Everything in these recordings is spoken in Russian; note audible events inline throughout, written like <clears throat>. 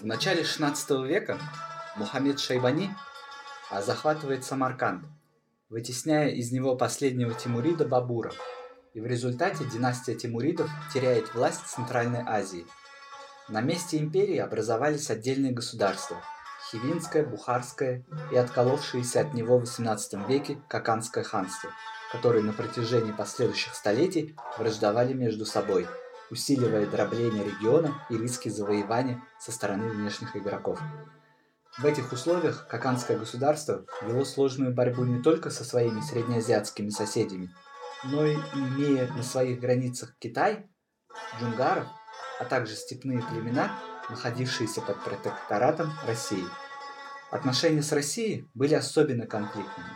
В начале 16 века Мухаммед Шайбани захватывает Самарканд, вытесняя из него последнего Тимурида Бабура, и в результате династия Тимуридов теряет власть в Центральной Азии. На месте империи образовались отдельные государства – Хивинское, Бухарское и отколовшееся от него в XVIII веке Каканское ханство, которые на протяжении последующих столетий враждовали между собой – усиливая дробление региона и риски завоевания со стороны внешних игроков. В этих условиях Каканское государство вело сложную борьбу не только со своими среднеазиатскими соседями, но и имея на своих границах Китай, джунгаров, а также степные племена, находившиеся под протекторатом России. Отношения с Россией были особенно конфликтными.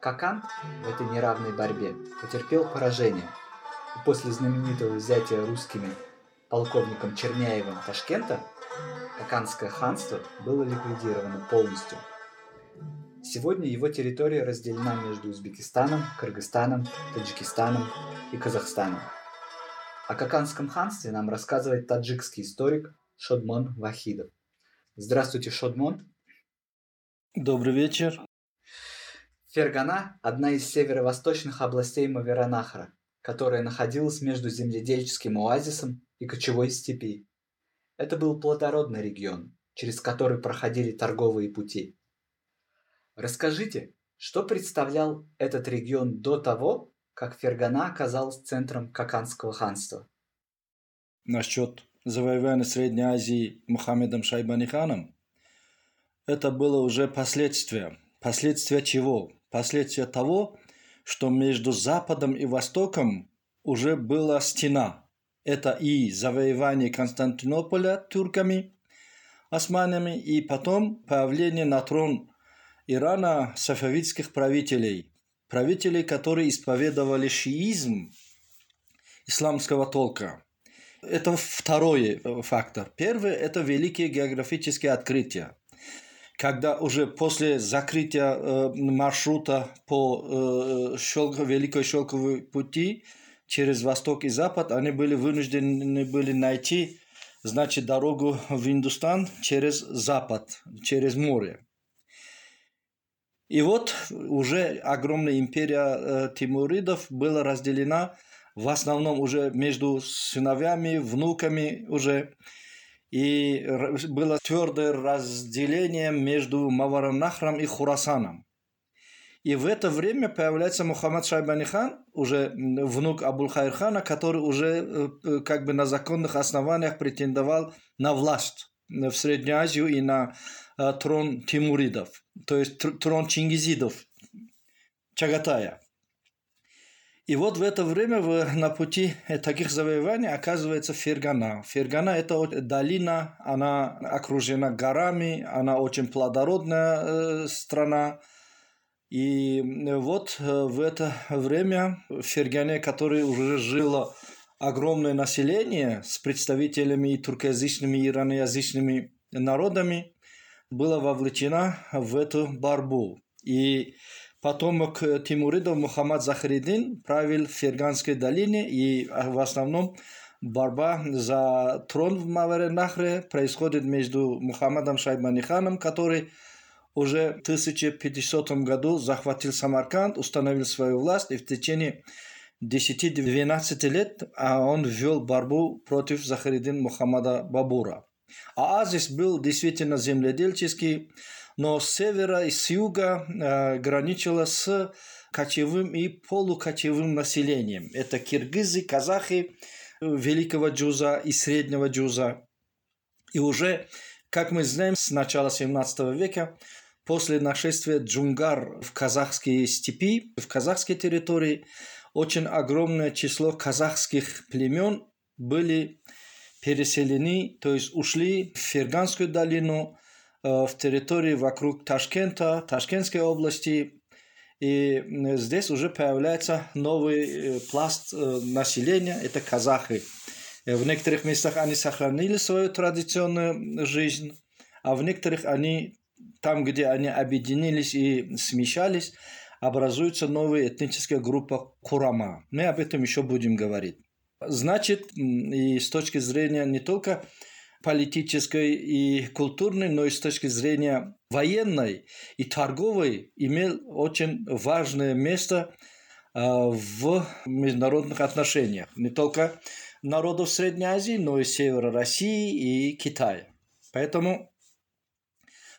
Какан в этой неравной борьбе потерпел поражение – и после знаменитого взятия русскими полковником Черняевым Ташкента, Каканское ханство было ликвидировано полностью. Сегодня его территория разделена между Узбекистаном, Кыргызстаном, Таджикистаном и Казахстаном. О Каканском ханстве нам рассказывает таджикский историк Шодмон Вахидов. Здравствуйте, Шодмон. Добрый вечер. Фергана – одна из северо-восточных областей Маверанахра – которая находилась между земледельческим оазисом и кочевой степи. Это был плодородный регион, через который проходили торговые пути. Расскажите, что представлял этот регион до того, как Фергана оказалась центром Каканского ханства? Насчет завоевания Средней Азии Мухаммедом Шайбаниханом, это было уже последствия. Последствия чего? Последствия того, что между Западом и Востоком уже была стена. Это и завоевание Константинополя турками, османами, и потом появление на трон Ирана сафавидских правителей, правителей, которые исповедовали шиизм исламского толка. Это второй фактор. Первый – это великие географические открытия когда уже после закрытия э, маршрута по э, шелк, Великой Шелковой пути через Восток и Запад, они были вынуждены были найти значит, дорогу в Индустан через Запад, через море. И вот уже огромная империя э, Тимуридов была разделена в основном уже между сыновьями, внуками уже и было твердое разделение между Маваранахром и Хурасаном. И в это время появляется Мухаммад Шайбанихан, уже внук Абулхайрхана, который уже э, э, как бы на законных основаниях претендовал на власть в Среднюю Азию и на э, трон Тимуридов, то есть трон Чингизидов, Чагатая. И вот в это время в, на пути таких завоеваний оказывается Фергана. Фергана – это долина, она окружена горами, она очень плодородная э, страна. И вот э, в это время в Фергане, которое уже жило огромное население с представителями и туркоязычными, и ираноязычными народами, было вовлечено в эту борьбу. И Потомок Тимуридов Мухаммад Захаридин правил в Ферганской долине и в основном борьба за трон в Маверенахре происходит между Мухаммадом Шайбаниханом, который уже в 1500 году захватил Самарканд, установил свою власть и в течение 10-12 лет а он ввел борьбу против Захаридин Мухаммада Бабура. А Азис был действительно земледельческий, но с севера и с юга э, граничила с кочевым и полукочевым населением. Это киргизы, казахи Великого Джуза и Среднего Джуза. И уже, как мы знаем, с начала 17 века, после нашествия джунгар в казахские степи, в казахские территории, очень огромное число казахских племен были переселены, то есть ушли в Ферганскую долину, Э, в территории вокруг Ташкента, Ташкентской области. И здесь уже появляется новый э, пласт э, населения, это казахи. В некоторых местах они сохранили свою традиционную жизнь, а в некоторых они, там, где они объединились и смешались, образуется новая этническая группа Курама. Мы об этом еще будем говорить. Значит, и с точки зрения не только политической и культурной, но и с точки зрения военной и торговой имел очень важное место в международных отношениях. Не только народов Средней Азии, но и севера России и Китая. Поэтому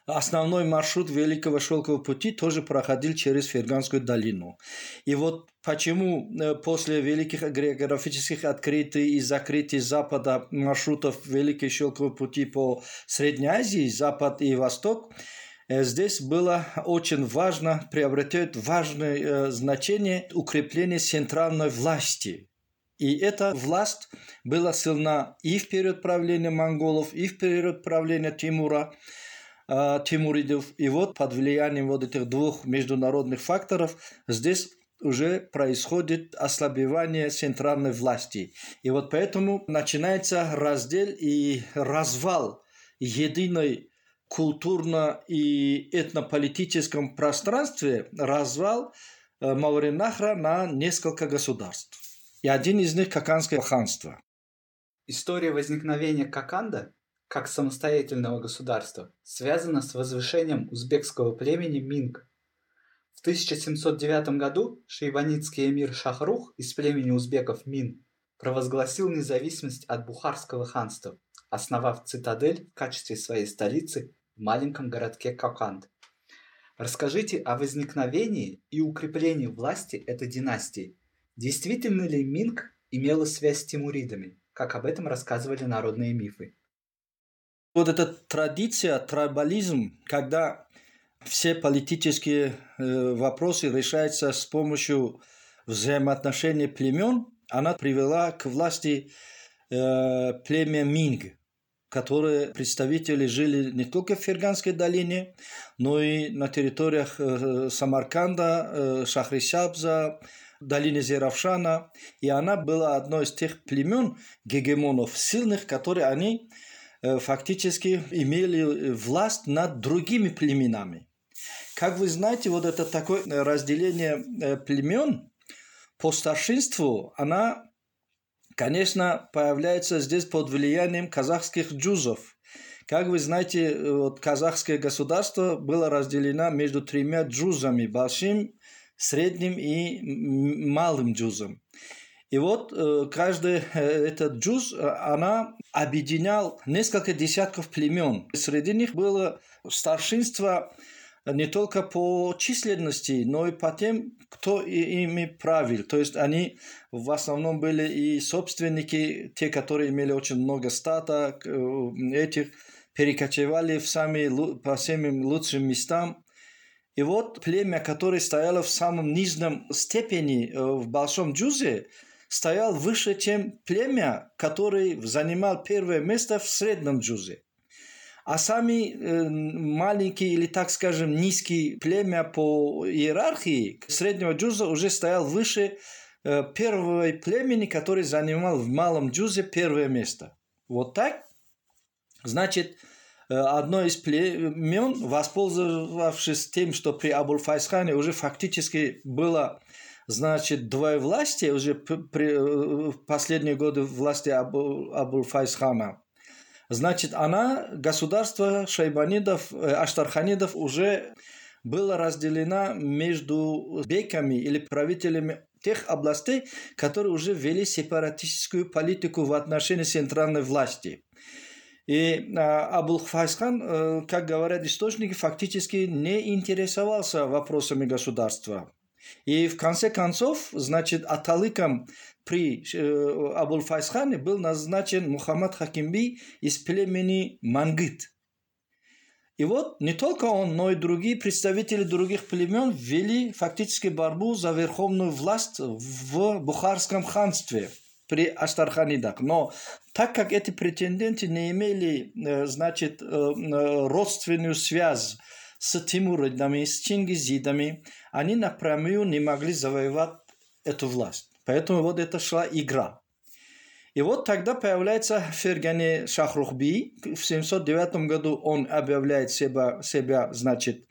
основной маршрут Великого Шелкового пути тоже проходил через Ферганскую долину. И вот почему э, после великих географических открытий и закрытий Запада маршрутов Великого Шелкового пути по Средней Азии, Запад и Восток, э, здесь было очень важно, приобретет важное э, значение укрепление центральной власти и эта власть была сильна и в период правления монголов, и в период правления Тимура, Тимуридов. И вот под влиянием вот этих двух международных факторов здесь уже происходит ослабевание центральной власти. И вот поэтому начинается раздел и развал единой культурно- и этнополитическом пространстве, развал э, Мауренахра на несколько государств и один из них – Каканское ханство. История возникновения Каканда как самостоятельного государства связана с возвышением узбекского племени Минг. В 1709 году шейбанитский эмир Шахрух из племени узбеков Мин провозгласил независимость от Бухарского ханства, основав цитадель в качестве своей столицы в маленьком городке Коканд. Расскажите о возникновении и укреплении власти этой династии – Действительно ли Минг имела связь с тимуридами, как об этом рассказывали народные мифы? Вот эта традиция, трайбализм, когда все политические э, вопросы решаются с помощью взаимоотношений племен, она привела к власти э, племя Минг, которые представители жили не только в Ферганской долине, но и на территориях э, Самарканда, Шахрисабза, долине Зеравшана, и она была одной из тех племен гегемонов сильных, которые они фактически имели власть над другими племенами. Как вы знаете, вот это такое разделение э, племен по старшинству, она, конечно, появляется здесь под влиянием казахских джузов. Как вы знаете, вот казахское государство было разделено между тремя джузами – большим, средним и малым джузом. И вот э, каждый э, этот джуз, э, она объединял несколько десятков племен. Среди них было старшинство не только по численности, но и по тем, кто ими правил. То есть они в основном были и собственники, те, которые имели очень много стата, этих перекочевали в самые, по самым лучшим местам. И вот племя, которое стояло в самом нижнем степени в Большом Джузе, стоял выше, чем племя, которое занимал первое место в Среднем Джузе. А сами э, маленькие или, так скажем, низкие племя по иерархии Среднего Джуза уже стоял выше э, первого племени, который занимал в Малом Джузе первое место. Вот так. Значит, Э, одно из племен, воспользовавшись тем, что при Абулфайсхане уже фактически было значит, двоевластие уже э, последние годы власти Абу, Абулфайсхана. Значит, она, государство шайбанидов, э, аштарханидов уже было разделено между беками или правителями тех областей, которые уже вели сепаратистскую политику в отношении центральной власти. И а, Абулхфайсхан, э, как говорят источники, фактически не интересовался вопросами государства. И в конце концов, значит, аталыком при э, Абулфайсхане был назначен Мухаммад Хакимби из племени Мангит. И вот не только он, но и другие представители других племен ввели фактически борьбу за верховную власть в Бухарском ханстве – при Астарханидах. Но так как эти претенденты не имели, э, значит, э, э, родственную связь с Тимуридами, с Чингизидами, они напрямую не могли завоевать эту власть. Поэтому вот это шла игра. И вот тогда появляется Фергане Шахрухби. В 709 году он объявляет себя, себя значит,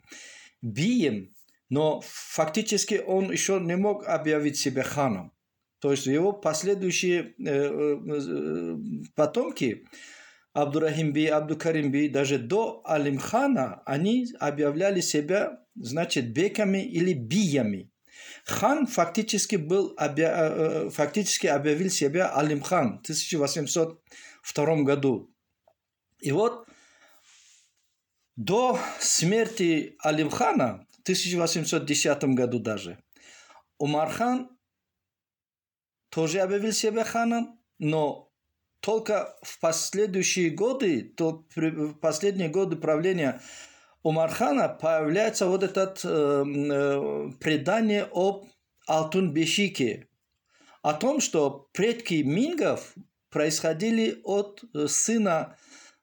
бием, но фактически он еще не мог объявить себя ханом. То есть его последующие э, э, потомки, Абдурахим би, даже до Алимхана, они объявляли себя, значит, беками или биями. Хан фактически, был, объя... фактически объявил себя Алимхан в 1802 году. И вот до смерти Алимхана в 1810 году даже Умархан тоже объявил себя ханом, но только в последующие годы, то в последние годы правления Умархана появляется вот это э, э, предание об Алтун-Бешике, о том, что предки мингов происходили от э, сына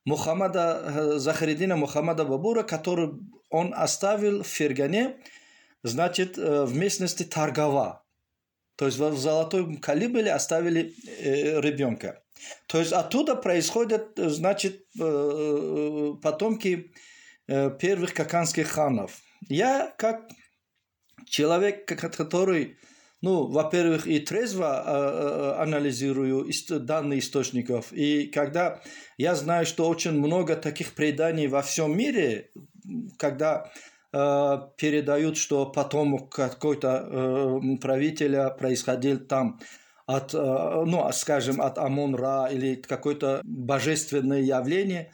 Мухаммада э, Захаридина Мухаммада Бабура, который он оставил в Фергане, значит, в местности Таргава. То есть в золотой калибре оставили ребенка. То есть оттуда происходят, значит, потомки первых каканских ханов. Я как человек, который ну, во-первых, и трезво э, анализирую данные источников. И когда я знаю, что очень много таких преданий во всем мире, когда э, передают, что потом какой-то э, правителя происходил там от, э, ну, скажем, от Амон-Ра или какое-то божественное явление,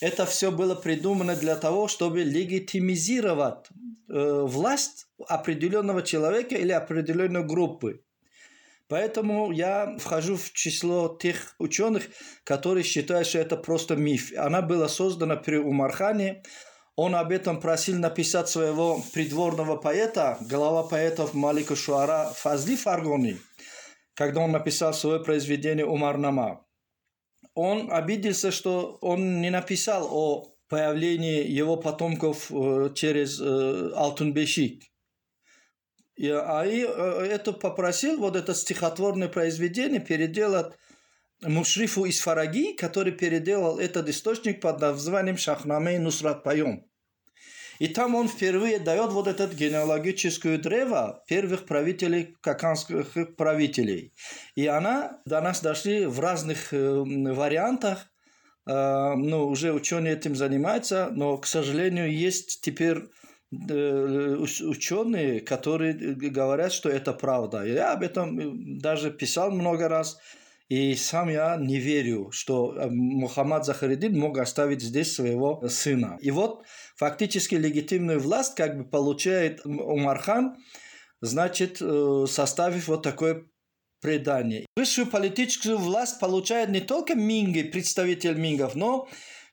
это все было придумано для того, чтобы легитимизировать э, власть определенного человека или определенной группы. Поэтому я вхожу в число тех ученых, которые считают, что это просто миф. Она была создана при Умархане. Он об этом просил написать своего придворного поэта, глава поэтов Малика Шуара Фазли Фаргони, когда он написал свое произведение Умарнама. Он обиделся, что он не написал о появлении его потомков э, через э, Алтунбешик. И, а и э, это попросил, вот это стихотворное произведение переделать Мушрифу из Фараги, который переделал этот источник под названием Шахнаме Нусрат Пайом. И там он впервые дает вот этот генеалогическую древо первых правителей, каканских правителей. И она до нас дошли в разных э, вариантах. Э, ну, уже ученые этим занимаются, но, к сожалению, есть теперь Э, ученые, которые говорят, что это правда. Я об этом даже писал много раз. И сам я не верю, что э, Мухаммад Захаридин мог оставить здесь своего сына. И вот фактически легитимную власть как бы получает Умархан, значит, составив вот такое предание. Высшую политическую власть получает не только Минги, представитель Мингов, но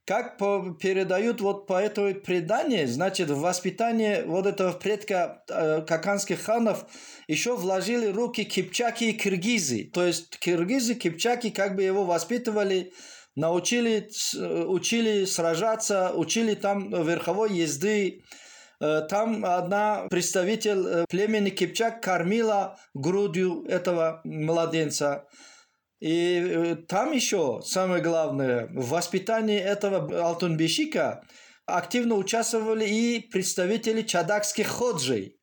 как по, передают вот по этой преданию, значит, в воспитание вот этого предка э, каканских ханов еще вложили руки кипчаки и киргизы. То есть киргизы, кипчаки как бы его воспитывали, научили, учили сражаться, учили там верховой езды. Э, там одна представитель э, племени Кипчак кормила грудью этого младенца. И э, там еще самое главное, в воспитании этого Алтунбешика активно участвовали и представители чадакских ходжей.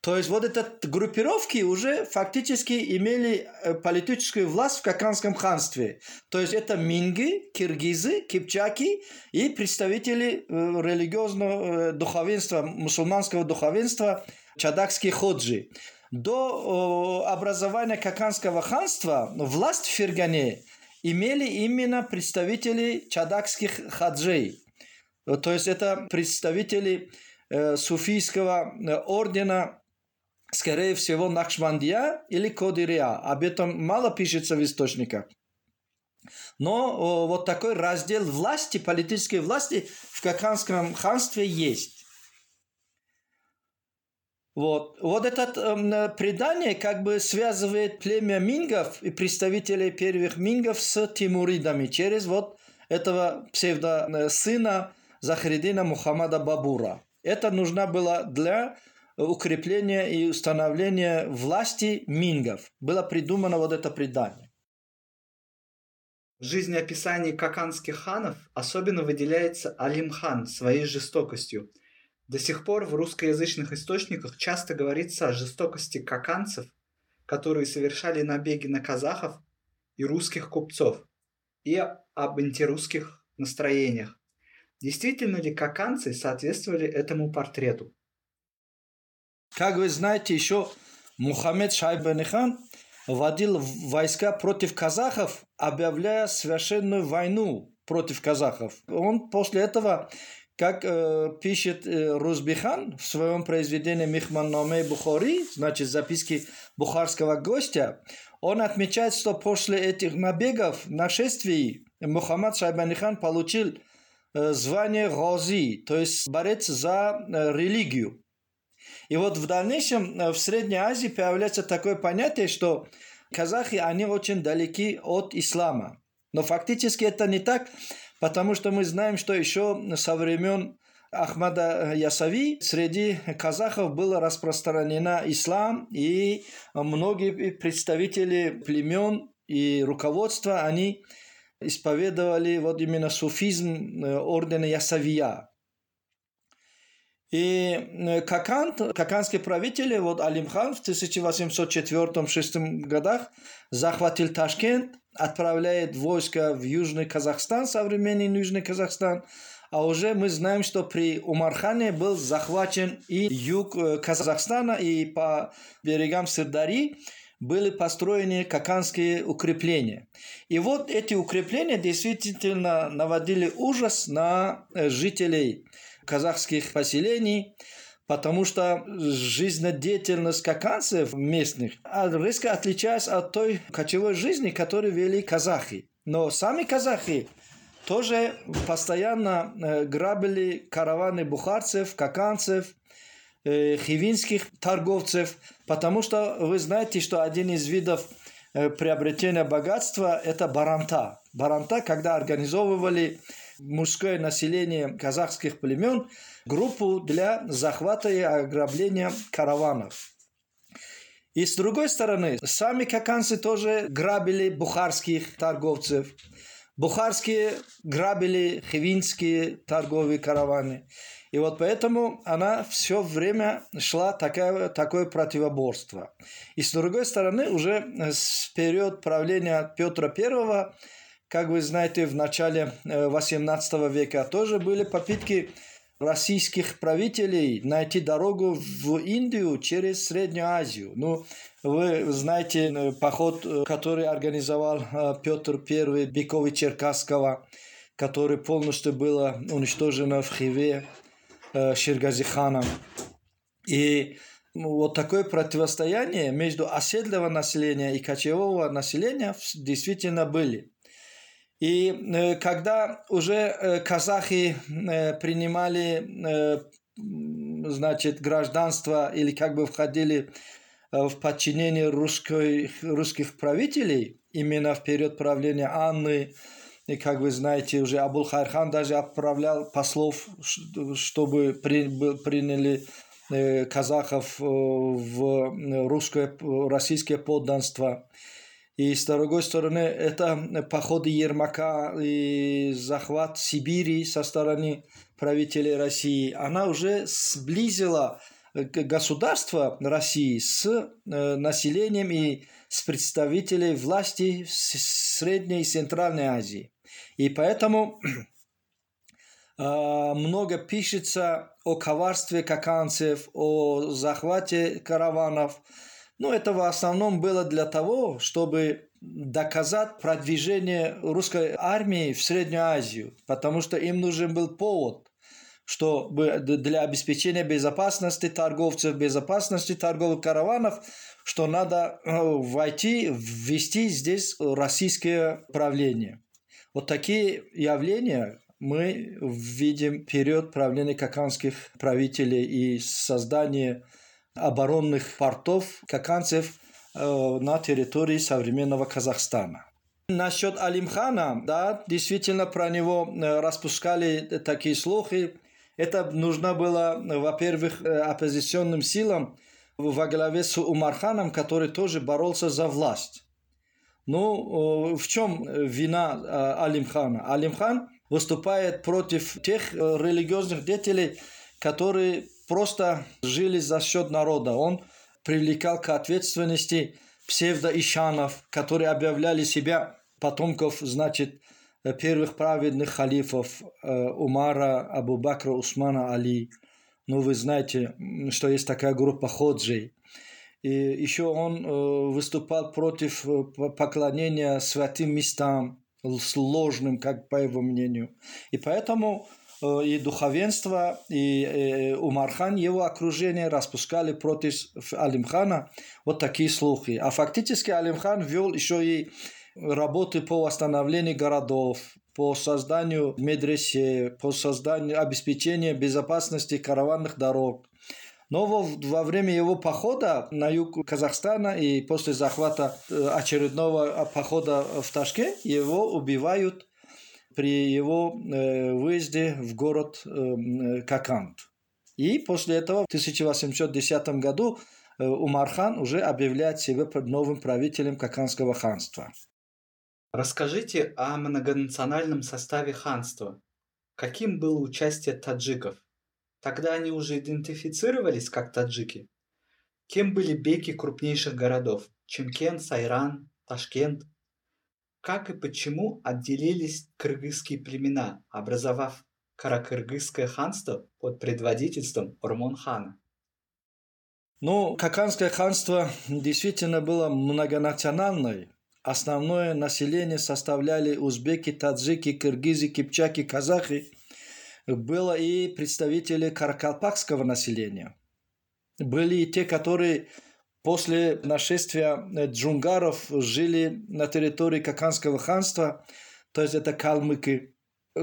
То есть вот эти группировки уже фактически имели э, политическую власть в Каканском ханстве. То есть это минги, киргизы, кипчаки и представители э, религиозного духовенства, мусульманского духовенства, чадакские ходжи до образования Каканского ханства власть в Фергане имели именно представители чадакских хаджей. То есть это представители э, суфийского э, ордена, скорее всего, Нахшмандия или Кодирия. Об этом мало пишется в источниках. Но вот такой раздел власти, политической власти в Каканском ханстве есть. Вот. Вот это э, предание как бы связывает племя мингов и представителей первых мингов с тимуридами через вот этого псевдо-сына Захридина Мухаммада Бабура. Это нужно было для укрепления и установления власти мингов. Было придумано вот это предание. В жизнеописании каканских ханов особенно выделяется Алим-хан своей жестокостью – до сих пор в русскоязычных источниках часто говорится о жестокости каканцев, которые совершали набеги на казахов и русских купцов, и об антирусских настроениях. Действительно ли каканцы соответствовали этому портрету? Как вы знаете, еще Мухаммед Шайбанихан водил войска против казахов, объявляя совершенную войну против казахов. Он после этого, как э, пишет э, Рузбихан в своем произведении Михман Номей Бухари, значит, записки бухарского гостя, он отмечает, что после этих набегов, нашествий, Мухаммад Шайбанихан получил э, звание Гози, то есть борец за э, религию. И вот в дальнейшем э, в Средней Азии появляется такое понятие, что казахи, они очень далеки от ислама. Но фактически это не так, потому что мы знаем, что еще со времен Ахмада Ясави среди казахов было распространена ислам, и многие представители племен и руководства, они исповедовали вот именно суфизм э, ордена Ясавия. И э, Какан, каканские правители, вот Алимхан в 1804-1806 годах захватил Ташкент, отправляет войска в Южный Казахстан, современный Южный Казахстан, а уже мы знаем, что при Умархане был захвачен и юг э, Казахстана, и по берегам Сырдари были построены каканские укрепления. И вот эти укрепления действительно наводили ужас на э, жителей казахских поселений, потому что жизнедеятельность каканцев местных резко отличается от той кочевой жизни, которую вели казахи. Но сами казахи тоже постоянно э, грабили караваны бухарцев, каканцев, э, хивинских торговцев, потому что вы знаете, что один из видов э, приобретения богатства – это баранта. Баранта, когда организовывали мужское население казахских племен группу для захвата и ограбления караванов. И с другой стороны, сами каканцы тоже грабили бухарских торговцев. Бухарские грабили хивинские торговые караваны. И вот поэтому она все время шла такая, такое противоборство. И с другой стороны, уже с период правления Петра Первого как вы знаете, в начале 18 э, века тоже были попытки российских правителей найти дорогу в Индию через Среднюю Азию. Ну, вы знаете э, поход, э, который организовал Петр I Бекови Черкасского, который полностью было уничтожено в Хиве Ширгазиханом. И вот такое противостояние между оседлого населения и кочевого населения действительно были. И э, когда уже э, казахи э, принимали значит, гражданство или как бы входили в подчинение русской, русских правителей, именно в период правления Анны, и, как вы знаете, уже Абул Хайрхан даже отправлял послов, чтобы при, приняли казахов в русское, российское подданство. И с другой стороны, это походы Ермака и захват Сибири со стороны правителей России. Она уже сблизила государство России с э, населением и с представителей власти в Средней и Центральной Азии. И поэтому а, <clears throat> много пишется о коварстве каканцев, о захвате караванов – но это в основном было для того, чтобы доказать продвижение русской армии в Среднюю Азию, потому что им нужен был повод, чтобы для обеспечения безопасности торговцев, безопасности торговых караванов, что надо э, войти, ввести здесь российское правление. Вот такие явления мы видим период правления каканских правителей и создания оборонных портов каканцев э, на территории современного Казахстана. Насчет Алимхана, да, действительно про него э, распускали такие слухи. Это нужно было, во-первых, э, оппозиционным силам во главе с Умарханом, который тоже боролся за власть. Ну, в чем вина Алимхана? Алимхан выступает против тех религиозных деятелей, которые просто жили за счет народа. Он привлекал к ответственности псевдоишанов, которые объявляли себя потомков, значит, первых праведных халифов Умара, Абу Бакра, Усмана, Али. Ну, вы знаете, что есть такая группа ходжей. И еще он выступал против поклонения святым местам, сложным, как по его мнению. И поэтому и духовенство, и Умархан, его окружение распускали против Алимхана вот такие слухи. А фактически Алимхан вел еще и работы по восстановлению городов, по созданию медресе, по созданию обеспечения безопасности караванных дорог. Но во, во время его похода на юг Казахстана и после захвата э, очередного похода в Ташкент его убивают при его э, выезде в город э, Какант. И после этого в 1810 году Умархан уже объявляет себя новым правителем Каканского ханства. Расскажите о многонациональном составе ханства. Каким было участие таджиков? Тогда они уже идентифицировались как таджики? Кем были беки крупнейших городов? Чемкент, Сайран, Ташкент? Как и почему отделились кыргызские племена, образовав Каракыргызское ханство под предводительством Урмон-хана? Ну, Каканское ханство действительно было многонациональное, Основное население составляли узбеки, таджики, киргизы, кипчаки, казахи. Было и представители каракалпакского населения. Были и те, которые после нашествия джунгаров жили на территории Каканского ханства, то есть это калмыки.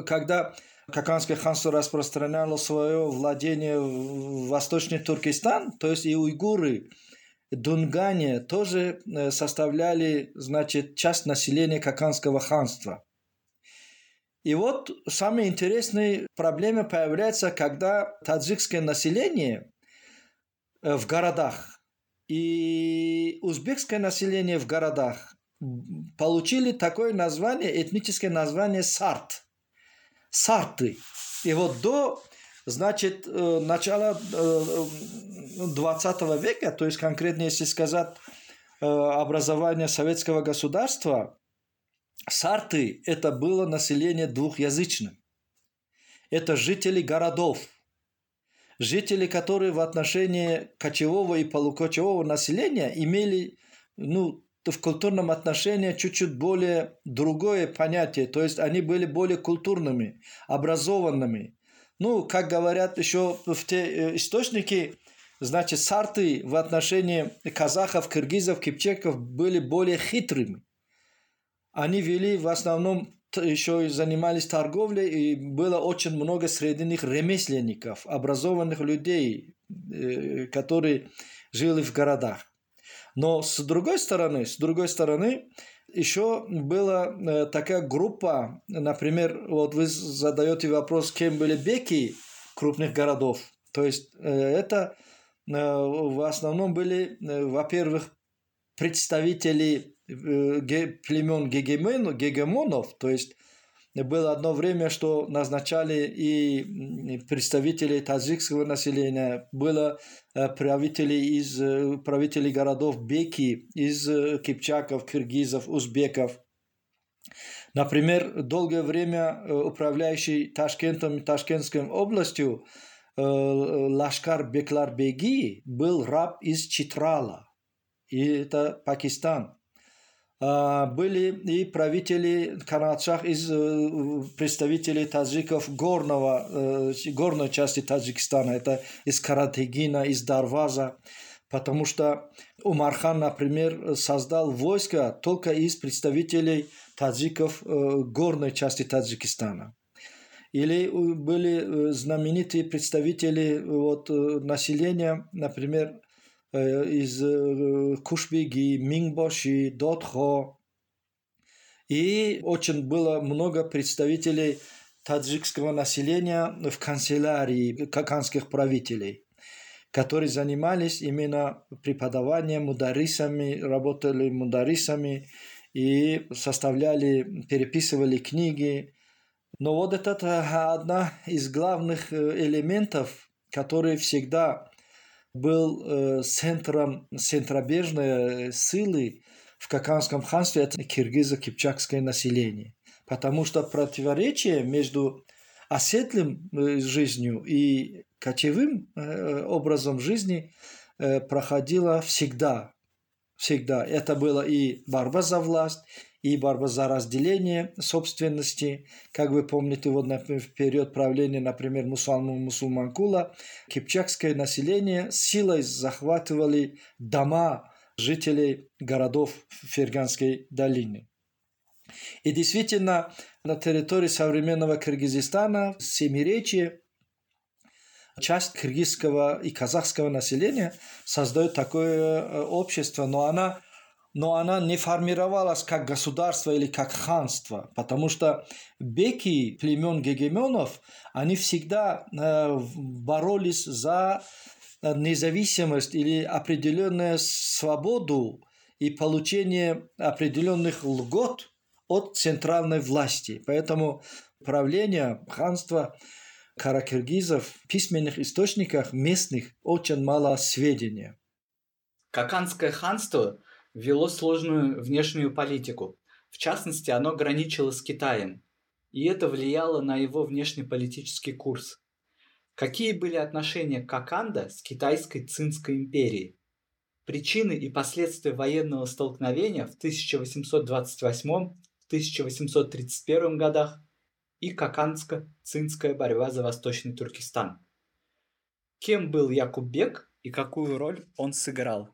Когда Каканское ханство распространяло свое владение в Восточный Туркестан, то есть и уйгуры – Дунгане тоже э, составляли, значит, часть населения Каканского ханства. И вот самые интересные проблемы появляются, когда таджикское население э, в городах и узбекское население в городах получили такое название, этническое название сарт. Сарты. И вот до Значит, э, начало 20 э, века, то есть конкретно, если сказать, э, образование советского государства, сарты – это было население двухязычным. Это жители городов. Жители, которые в отношении кочевого и полукочевого населения имели ну, в культурном отношении чуть-чуть более другое понятие. То есть они были более культурными, образованными. Ну, как говорят еще в те э, источники, значит, сарты в отношении казахов, киргизов, кипчеков были более хитрыми. Они вели в основном еще и занимались торговлей, и было очень много среди них ремесленников, образованных людей, э, которые жили в городах. Но с другой стороны, с другой стороны, еще была э, такая группа, например, вот вы задаете вопрос, кем были беки крупных городов. То есть э, это в основном были, во-первых, представители племен гегемонов, то есть было одно время, что назначали и представителей таджикского населения, было э, правители из э, правителей городов Беки, из э, кипчаков, киргизов, узбеков. Например, долгое время управляющий Ташкентом и Ташкентской областью Лашкар Беклар Беги был раб из Читрала. И это Пакистан. А, были и правители Карачах из э, представителей таджиков горного, э, горной части Таджикистана. Это из Каратегина, из Дарваза. Потому что Умархан, например, создал войско только из представителей таджиков э, горной части Таджикистана. Или были знаменитые представители вот, населения, например, из э, Кушбиги, Мингбоши, Дотхо. И очень было много представителей таджикского населения в канцелярии каканских правителей, которые занимались именно преподаванием мударисами, работали мударисами и составляли, переписывали книги. Но вот это одна из главных э, элементов, которые всегда был э, центром центробежной силы в Каканском ханстве это киргизо-кипчакское население. потому что противоречие между оседлым э, жизнью и кочевым э, образом жизни э, проходило всегда. Всегда. Это было и борьба за власть, и борьба за разделение собственности. Как вы помните, вот например, в период правления, например, мусульман Мусулманкула, кипчакское население силой захватывали дома жителей городов Ферганской долины. И действительно, на территории современного Кыргызстана, Семиречье, часть кыргызского и казахского населения создает такое э, общество, но она но она не формировалась как государство или как ханство, потому что беки племен гегеменов, они всегда э, боролись за э, независимость или определенную свободу и получение определенных льгот от центральной власти. Поэтому правление ханства каракиргизов в письменных источниках местных очень мало сведения. Каканское ханство вело сложную внешнюю политику. В частности, оно граничило с Китаем, и это влияло на его внешнеполитический курс. Какие были отношения Коканда с китайской Цинской империей? Причины и последствия военного столкновения в 1828-1831 годах и Кокандско-Цинская борьба за Восточный Туркестан. Кем был Якуббек и какую роль он сыграл?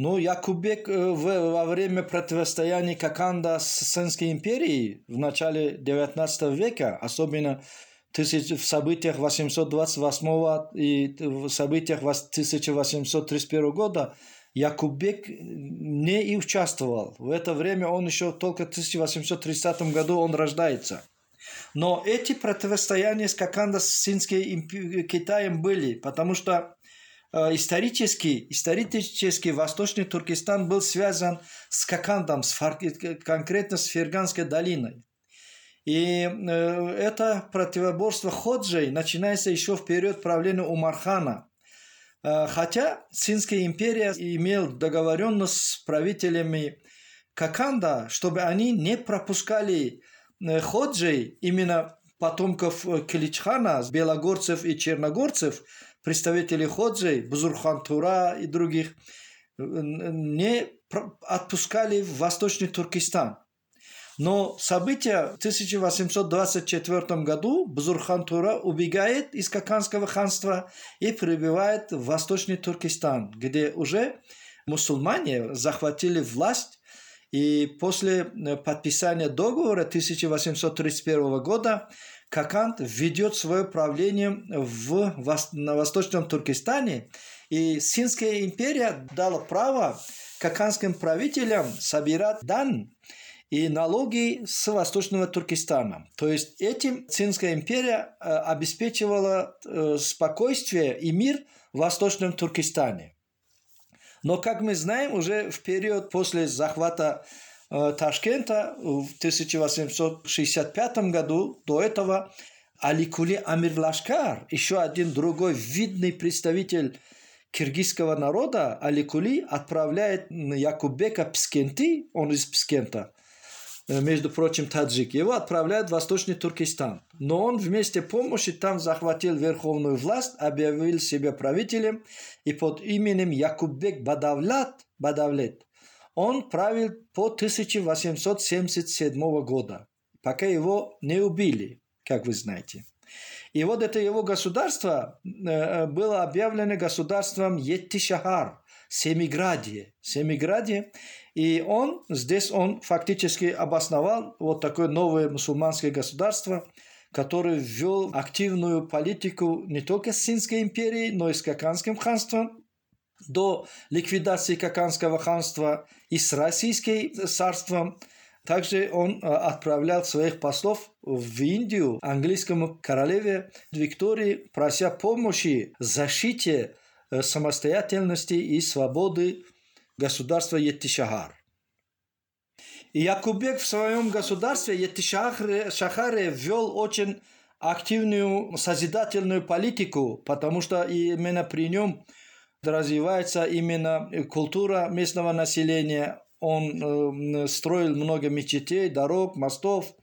Ну, Якубек э, во время противостояния Коканда с Сенской империей в начале XIX века, особенно в событиях 828 и в событиях 1831 года, Якубек не участвовал. В это время он еще только в 1830 году он рождается. Но эти противостояния с Коканда с Синским Китаем были, потому что исторически, исторически Восточный Туркестан был связан с Кокандом, с, конкретно с Ферганской долиной. И э, это противоборство Ходжей начинается еще в период правления Умархана. Э, хотя Синская империя имела договоренность с правителями Коканда, чтобы они не пропускали Ходжей, именно потомков Киличхана, белогорцев и черногорцев, представители Ходжи, Бузурхан Тура и других, не отпускали в Восточный Туркестан. Но события в 1824 году Бузурхан Тура убегает из Каканского ханства и прибывает в Восточный Туркестан, где уже мусульмане захватили власть и после подписания договора 1831 года Какант ведет свое правление в, на Восточном Туркестане, и Синская империя дала право каканским правителям собирать дан и налоги с Восточного Туркестана. То есть этим Цинская империя э, обеспечивала э, спокойствие и мир в Восточном Туркестане. Но, как мы знаем, уже в период после захвата Ташкента в 1865 году, до этого Аликули Амир Лашкар, еще один другой видный представитель киргизского народа, Аликули отправляет Якубека Пскенти, он из Пскента, э, между прочим, таджик, его отправляют в Восточный Туркестан. Но он вместе помощи там захватил верховную власть, объявил себя правителем и под именем Якубек Бадавлят, Бадавлет он правил по 1877 года, пока его не убили, как вы знаете. И вот это его государство э, было объявлено государством Еттишахар, Семиградие. Семиградие. И он, здесь он фактически обосновал вот такое новое мусульманское государство, которое ввел активную политику не только с Синской империей, но и с Каканским ханством, до ликвидации Каканского ханства и с Российским царством. Также он э, отправлял своих послов в Индию английскому королеве Виктории, прося помощи защите э, самостоятельности и свободы государства Еттишахар. Якубек в своем государстве Еттишахаре ввел очень активную созидательную политику, потому что именно при нем развивается именно культура местного населения, он э, строил много мечетей, дорог, мостов,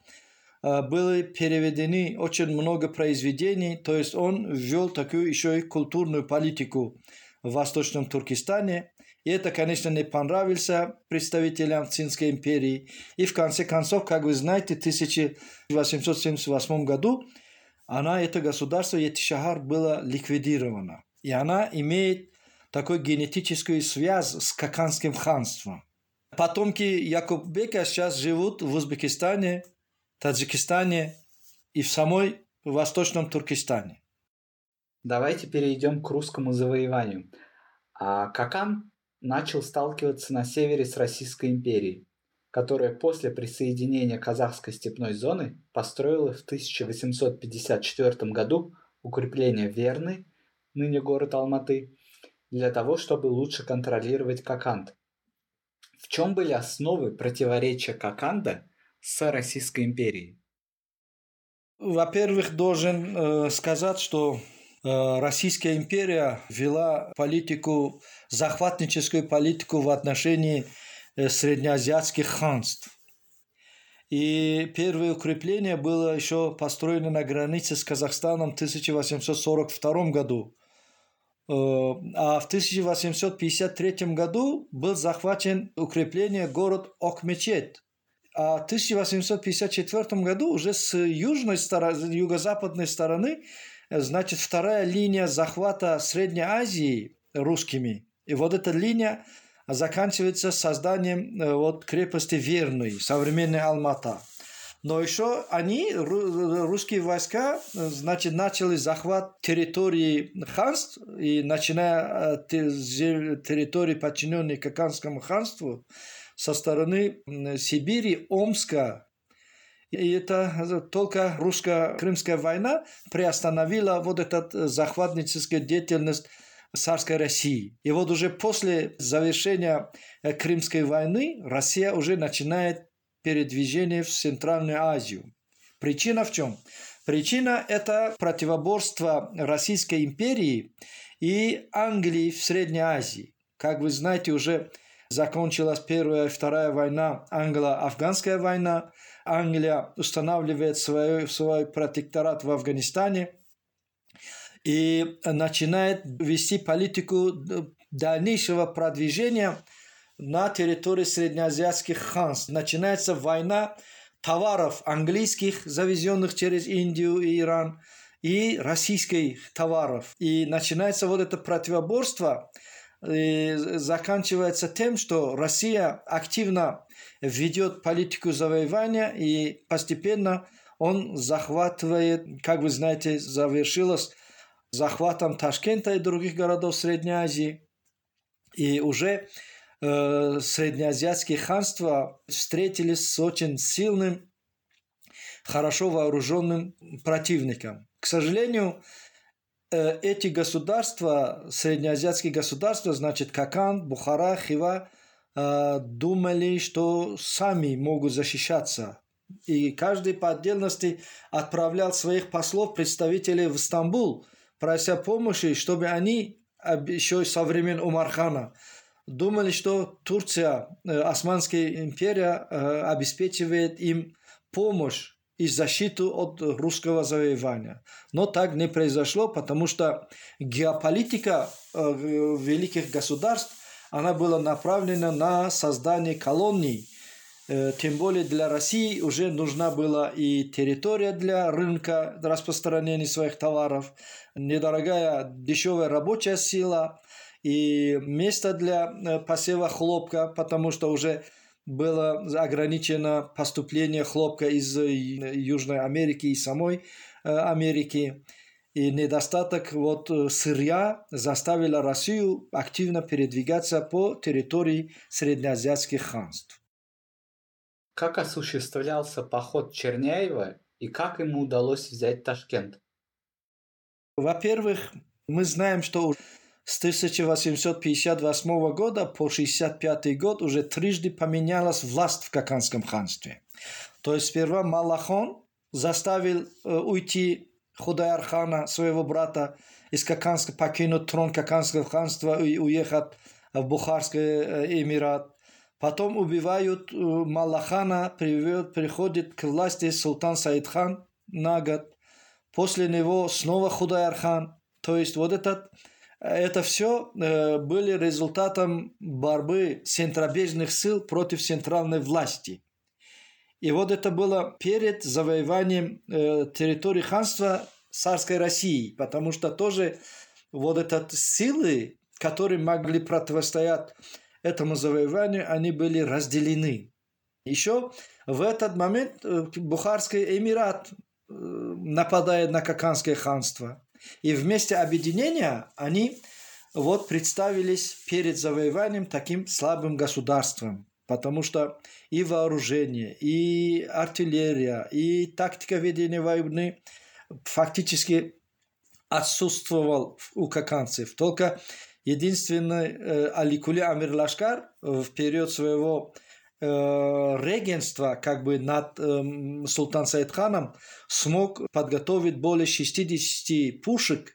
э, были переведены очень много произведений, то есть он ввел такую еще и культурную политику в Восточном Туркестане. И это, конечно, не понравилось представителям Цинской империи. И в конце концов, как вы знаете, в 1878 году она, это государство Етишахар было ликвидировано. И она имеет такую генетическую связь с Каканским ханством. Потомки Якуббека сейчас живут в Узбекистане, Таджикистане и в самой Восточном Туркестане. Давайте перейдем к русскому завоеванию. А Какан начал сталкиваться на севере с Российской империей, которая после присоединения казахской степной зоны построила в 1854 году укрепление Верны, ныне город Алматы, для того, чтобы лучше контролировать Коканд. В чем были основы противоречия Коканда с Российской империей? Во-первых, должен э, сказать, что э, Российская империя вела политику, захватническую политику в отношении э, среднеазиатских ханств. И первое укрепление было еще построено на границе с Казахстаном в 1842 году. Э, а в 1853 году был захвачен укрепление город Окмечет. А в 1854 году уже с южной стороны, юго-западной стороны, э, значит, вторая линия захвата Средней Азии русскими. И вот эта линия заканчивается созданием э, вот крепости Верной, современной Алмата. Но еще они, русские войска, значит, начали захват территории ханств, и начиная от территории, подчиненной Каканскому ханству, со стороны Сибири, Омска, и это только русско-крымская война приостановила вот эту захватническую деятельность царской России. И вот уже после завершения Крымской войны Россия уже начинает передвижение в Центральную Азию. Причина в чем? Причина – это противоборство Российской империи и Англии в Средней Азии. Как вы знаете, уже закончилась Первая и Вторая война, англо-афганская война. Англия устанавливает свой, свой протекторат в Афганистане и начинает вести политику дальнейшего продвижения – на территории среднеазиатских ханств. Начинается война товаров английских, завезенных через Индию и Иран, и российских товаров. И начинается вот это противоборство, и заканчивается тем, что Россия активно ведет политику завоевания, и постепенно он захватывает, как вы знаете, завершилось захватом Ташкента и других городов Средней Азии. И уже э, среднеазиатские ханства встретились с очень сильным, хорошо вооруженным противником. К сожалению, э, эти государства, среднеазиатские государства, значит, Какан, Бухара, Хива, э, думали, что сами могут защищаться. И каждый по отдельности отправлял своих послов, представителей в Стамбул, прося помощи, чтобы они еще со времен Умархана думали, что Турция, э, Османская империя э, обеспечивает им помощь и защиту от русского завоевания. Но так не произошло, потому что геополитика э, великих государств, она была направлена на создание колоний. Тем более для России уже нужна была и территория для рынка распространения своих товаров, недорогая дешевая рабочая сила – и место для э, посева хлопка, потому что уже было ограничено поступление хлопка из э, Южной Америки и самой э, Америки. И недостаток вот сырья заставил Россию активно передвигаться по территории среднеазиатских ханств. Как осуществлялся поход Черняева и как ему удалось взять Ташкент? Во-первых, мы знаем, что с 1858 года по 65 год уже трижды поменялась власть в Каканском ханстве. То есть сперва Малахон заставил э, уйти Худайархана, своего брата, из Каканска, покинуть трон Каканского ханства и уехать в Бухарский э, эмират. Потом убивают э, Малахана, привет, приходит к власти султан Саидхан на год. После него снова Худайархан. То есть вот этот, это все э, были результатом борьбы центробежных сил против центральной власти. И вот это было перед завоеванием э, территории ханства царской России, потому что тоже вот эти силы, которые могли противостоять этому завоеванию, они были разделены. Еще в этот момент э, Бухарский Эмират нападает на Каканское ханство. И вместе объединения они вот представились перед завоеванием таким слабым государством. Потому что и вооружение, и артиллерия, и тактика ведения войны фактически отсутствовал у каканцев. Только единственный э, Аликули Амир Лашкар в период своего регенства как бы над э, Султан Саидханом смог подготовить более 60 пушек.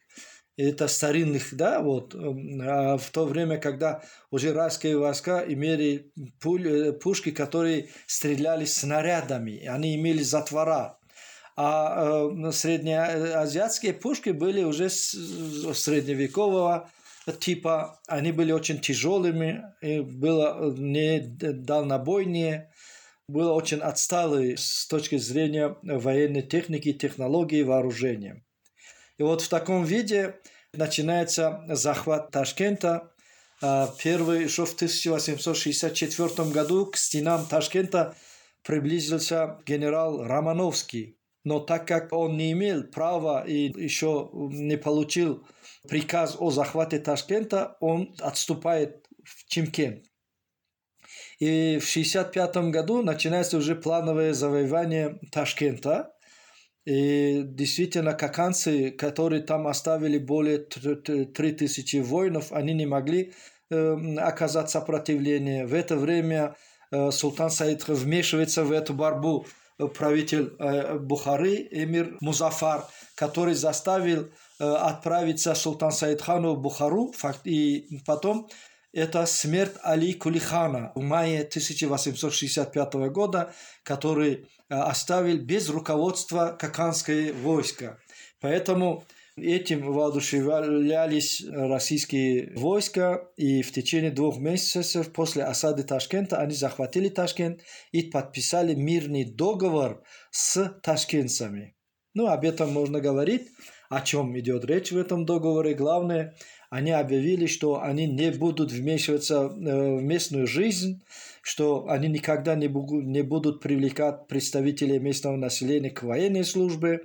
Это старинных, да, вот, а в то время, когда уже райские войска имели пуль, пушки, которые стреляли снарядами, они имели затвора, а э, среднеазиатские пушки были уже средневекового типа, они были очень тяжелыми, и было не дальнобойнее, было очень отсталые с точки зрения военной техники, технологии, вооружения. И вот в таком виде начинается захват Ташкента. А, первый еще в 1864 году к стенам Ташкента приблизился генерал Романовский. Но так как он не имел права и еще не получил приказ о захвате Ташкента, он отступает в Чимкент. И в 1965 году начинается уже плановое завоевание Ташкента. И действительно, каканцы, которые там оставили более 3000 воинов, они не могли э, оказать сопротивление. В это время э, султан Саид вмешивается в эту борьбу правитель э, Бухары, эмир Музафар, который заставил э, отправиться султан Саидхану в Бухару, и потом это смерть Али Кулихана в мае 1865 года, который э, оставил без руководства каканское войско. Поэтому Этим воодушевлялись российские войска, и в течение двух месяцев после осады Ташкента они захватили Ташкент и подписали мирный договор с ташкентцами. Ну, об этом можно говорить, о чем идет речь в этом договоре. Главное, они объявили, что они не будут вмешиваться э, в местную жизнь, что они никогда не будут привлекать представителей местного населения к военной службе,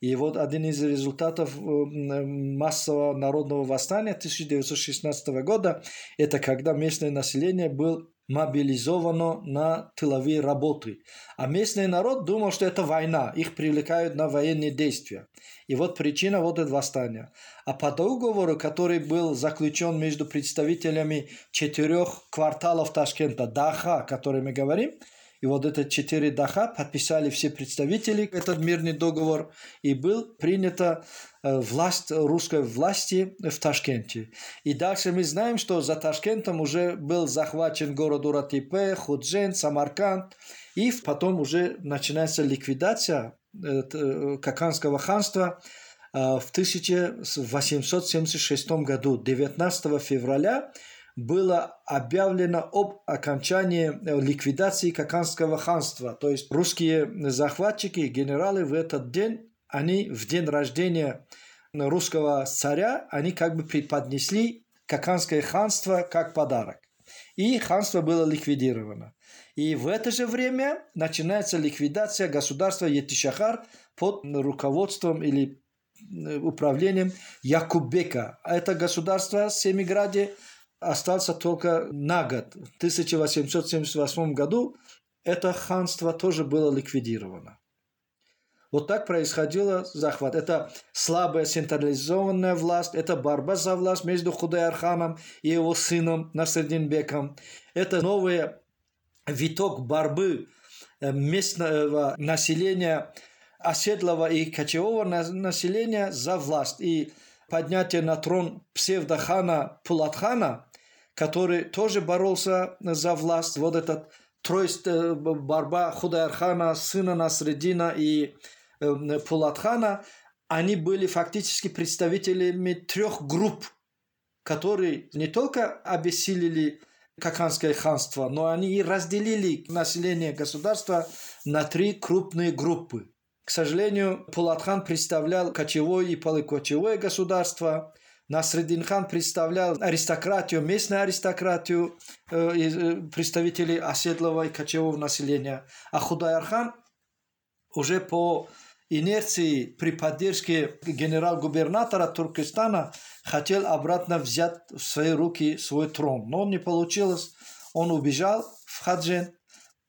и вот один из результатов э, массового народного восстания 1916 года, это когда местное население было мобилизовано на тыловые работы. А местный народ думал, что это война, их привлекают на военные действия. И вот причина вот этого восстания. А по договору, который был заключен между представителями четырех кварталов Ташкента, Даха, о котором мы говорим, и вот это четыре даха подписали все представители этот мирный договор, и был принята э, власть русской власти в Ташкенте. И дальше мы знаем, что за Ташкентом уже был захвачен город Уратипе, Худжен, Самарканд, и потом уже начинается ликвидация э, Каканского ханства э, в 1876 году, 19 февраля было объявлено об окончании э, ликвидации Каканского ханства. То есть русские захватчики, генералы в этот день, они в день рождения русского царя, они как бы преподнесли Каканское ханство как подарок. И ханство было ликвидировано. И в это же время начинается ликвидация государства Етишахар под руководством или э, управлением Якубека. Это государство в Семиграде – остался только на год. В 1878 году это ханство тоже было ликвидировано. Вот так происходило захват. Это слабая централизованная власть, это борьба за власть между Худайарханом и его сыном Насреддинбеком. Это новый виток борьбы э, местного населения, оседлого и кочевого населения за власть. И поднятие на трон псевдохана Пулатхана который тоже боролся за власть. Вот этот тройст, борьба Худайархана, сына Насредина и Пулатхана, они были фактически представителями трех групп, которые не только обессилили Каканское ханство, но они и разделили население государства на три крупные группы. К сожалению, Пулатхан представлял кочевое и полукочевое государство, Насреддин хан представлял аристократию, местную аристократию, э, э, представителей оседлого и кочевого населения. А Худайар хан уже по инерции при поддержке генерал-губернатора Туркестана хотел обратно взять в свои руки свой трон. Но не получилось. Он убежал в Хаджен.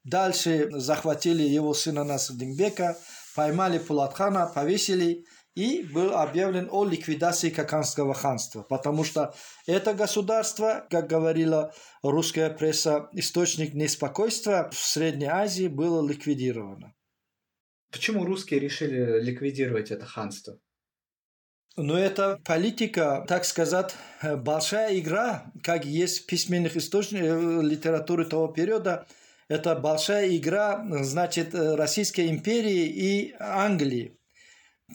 Дальше захватили его сына Насрдинбека, поймали Пулатхана, повесили – и был объявлен о ликвидации Каканского ханства, потому что это государство, как говорила русская пресса, источник неспокойства в Средней Азии было ликвидировано. Почему русские решили ликвидировать это ханство? Но это политика, так сказать, большая игра, как есть в письменных источниках э, литературы того периода. Это большая игра, значит, Российской империи и Англии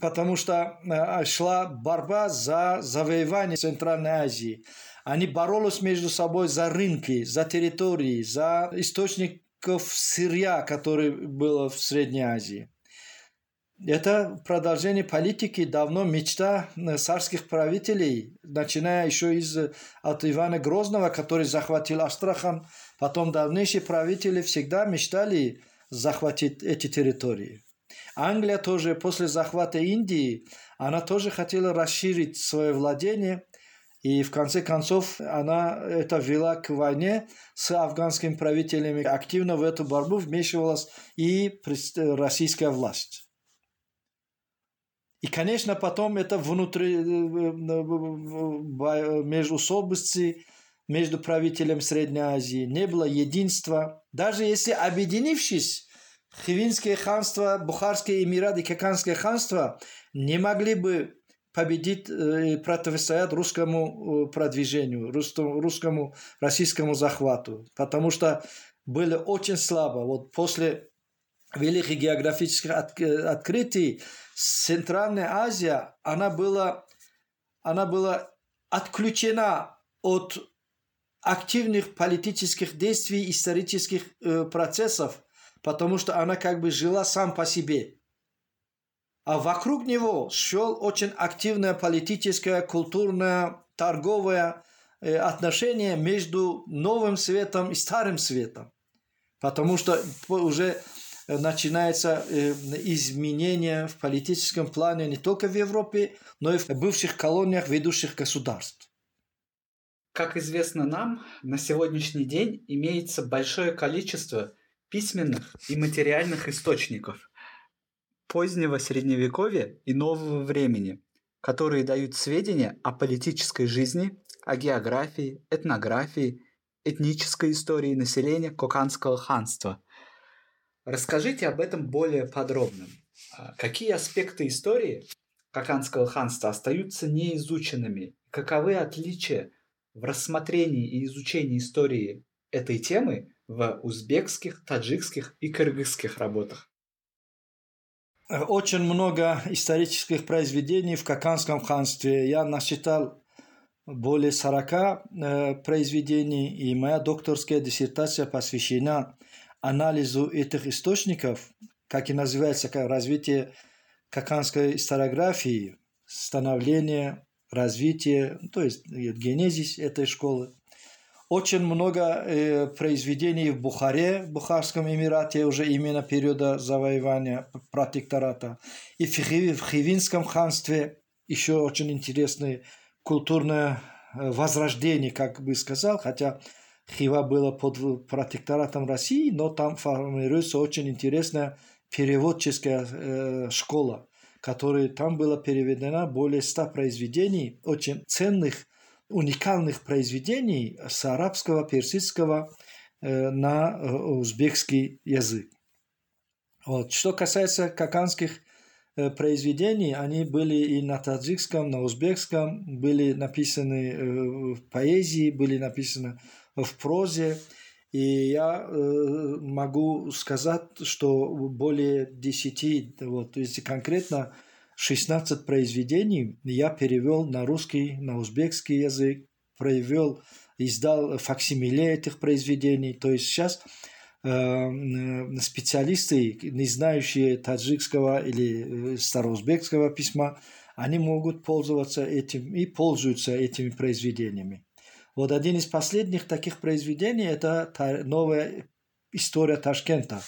потому что э, шла борьба за завоевание Центральной Азии. Они боролись между собой за рынки, за территории, за источников сырья, который был в Средней Азии. Это продолжение политики давно мечта э, царских правителей, начиная еще из от Ивана Грозного, который захватил Астрахан. Потом дальнейшие правители всегда мечтали захватить эти территории. Англия тоже после захвата Индии, она тоже хотела расширить свое владение, и в конце концов она это вела к войне с афганскими правителями. Активно в эту борьбу вмешивалась и российская власть. И, конечно, потом это внутри междуусобности между правителем Средней Азии не было единства. Даже если объединившись, Хивинское ханство, Бухарское эмират и Каканское ханство не могли бы победить и противостоять русскому продвижению, русскому, российскому захвату, потому что были очень слабо. Вот после великих географических открытий Центральная Азия, она была, она была отключена от активных политических действий, исторических процессов, потому что она как бы жила сам по себе. А вокруг него шел очень активное политическое, культурное, торговое э, отношение между новым светом и старым светом. Потому что уже начинается э, изменение в политическом плане не только в Европе, но и в бывших колониях ведущих государств. Как известно нам, на сегодняшний день имеется большое количество письменных и материальных источников позднего средневековья и нового времени, которые дают сведения о политической жизни, о географии, этнографии, этнической истории населения Коканского ханства. Расскажите об этом более подробно. А какие аспекты истории Коканского ханства остаются неизученными? Каковы отличия в рассмотрении и изучении истории этой темы в узбекских, таджикских и кыргызских работах. Очень много исторических произведений в Каканском ханстве. Я насчитал более 40 э, произведений, и моя докторская диссертация посвящена анализу этих источников, как и называется как развитие каканской историографии, становление, развитие, то есть генезис этой школы. Очень много э, произведений в Бухаре, в Бухарском Эмирате, уже именно периода завоевания протектората. И в, Хив, в Хивинском ханстве еще очень интересное культурное э, возрождение, как бы сказал, хотя Хива было под протекторатом России, но там формируется очень интересная переводческая э, школа, которая там была переведена более ста произведений, очень ценных, уникальных произведений с арабского, персидского э, на э, узбекский язык. Вот. Что касается каканских э, произведений, они были и на таджикском, на узбекском, были написаны в поэзии, были написаны в прозе. И я могу сказать, что более 10, вот если конкретно 16 произведений я перевел на русский, на узбекский язык, провел, издал факсимиле этих произведений. То есть сейчас э, специалисты, не знающие таджикского или э, староузбекского письма, они могут пользоваться этим и пользуются этими произведениями. Вот один из последних таких произведений – это новая история Ташкента.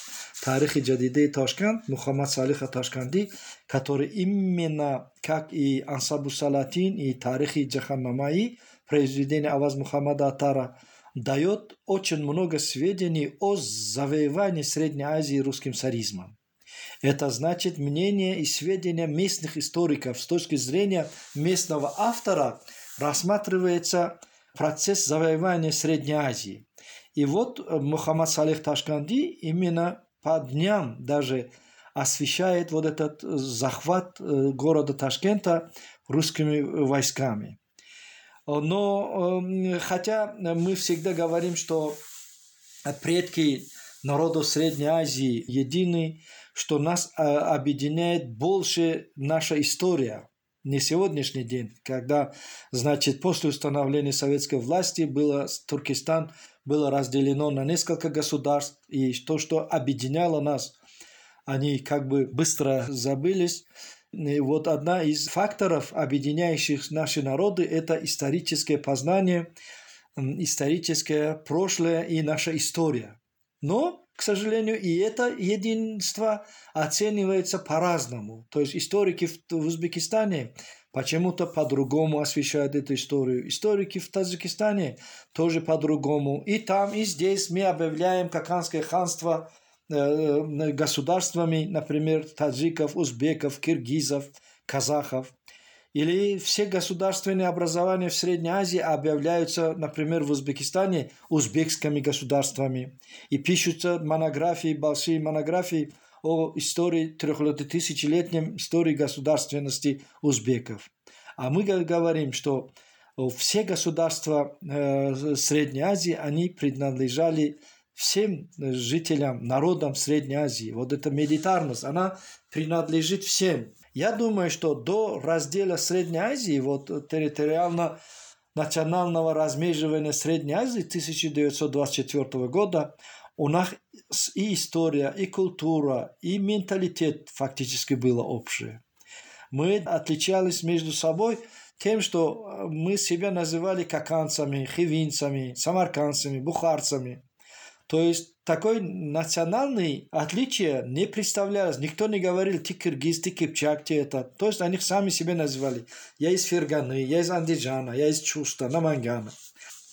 Тарихи Джадиды Ташкент, Мухаммад Салиха Ташканди, который именно, как и Ансабу Салатин и Тарихи Джаханнамаи, произведение Аваз Мухаммада Атара, дает очень много сведений о завоевании Средней Азии русским царизмом. Это значит мнение и сведения местных историков с точки зрения местного автора рассматривается процесс завоевания Средней Азии. И вот э, Мухаммад Салих Ташканди именно по дням даже освещает вот этот э, захват э, города Ташкента русскими войсками. Но эм, хотя мы всегда говорим, что предки народов Средней Азии едины, что нас объединяет больше наша история, не сегодняшний день, когда, значит, после установления советской власти было Туркестан было разделено на несколько государств, и то, что объединяло нас, они как бы быстро забылись. И вот одна из факторов, объединяющих наши народы, это историческое познание, историческое прошлое и наша история. Но, к сожалению, и это единство оценивается по-разному. То есть историки в Узбекистане почему-то по-другому освещают эту историю. Историки в Таджикистане тоже по-другому. И там, и здесь мы объявляем Каканское ханство э, э, государствами, например, таджиков, узбеков, киргизов, казахов. Или все государственные образования в Средней Азии объявляются, например, в Узбекистане узбекскими государствами. И пишутся монографии, большие монографии – о истории трехтысячелетнем истории государственности узбеков. А мы говорим, что все государства э, Средней Азии, они принадлежали всем жителям, народам Средней Азии. Вот эта медитарность, она принадлежит всем. Я думаю, что до раздела Средней Азии, вот территориально национального размеживания Средней Азии 1924 года, у нас и история, и культура, и менталитет фактически было общее. Мы отличались между собой тем, что э, мы себя называли каканцами, хивинцами, самаркандцами, бухарцами. То есть такой национальный отличие не представлялось. Никто не говорил, ты киргиз, ты кипчак, ты это. То есть они сами себя называли. Я из Ферганы, я из Андижана, я из Чуста, Намангана.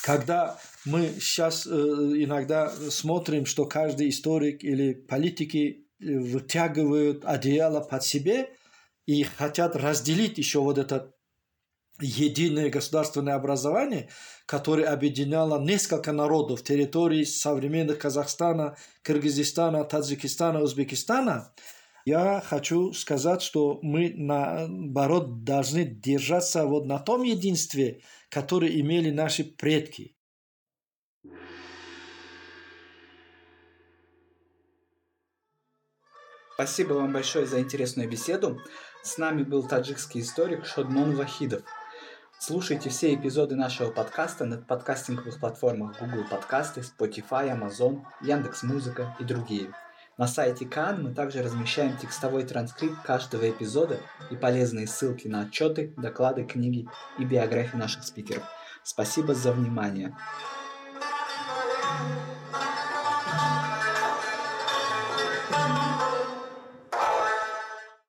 Когда мы сейчас э, иногда смотрим, что каждый историк или политики э, вытягивают одеяло под себе и хотят разделить еще вот это единое государственное образование, которое объединяло несколько народов территорий современных Казахстана, Кыргызстана, Таджикистана, Узбекистана, я хочу сказать, что мы, наоборот, должны держаться вот на том единстве, которое имели наши предки. Спасибо вам большое за интересную беседу. С нами был таджикский историк Шодмон Вахидов. Слушайте все эпизоды нашего подкаста на подкастинговых платформах Google Подкасты, Spotify, Amazon, Яндекс.Музыка и другие. На сайте Кан мы также размещаем текстовой транскрипт каждого эпизода и полезные ссылки на отчеты, доклады, книги и биографии наших спикеров. Спасибо за внимание.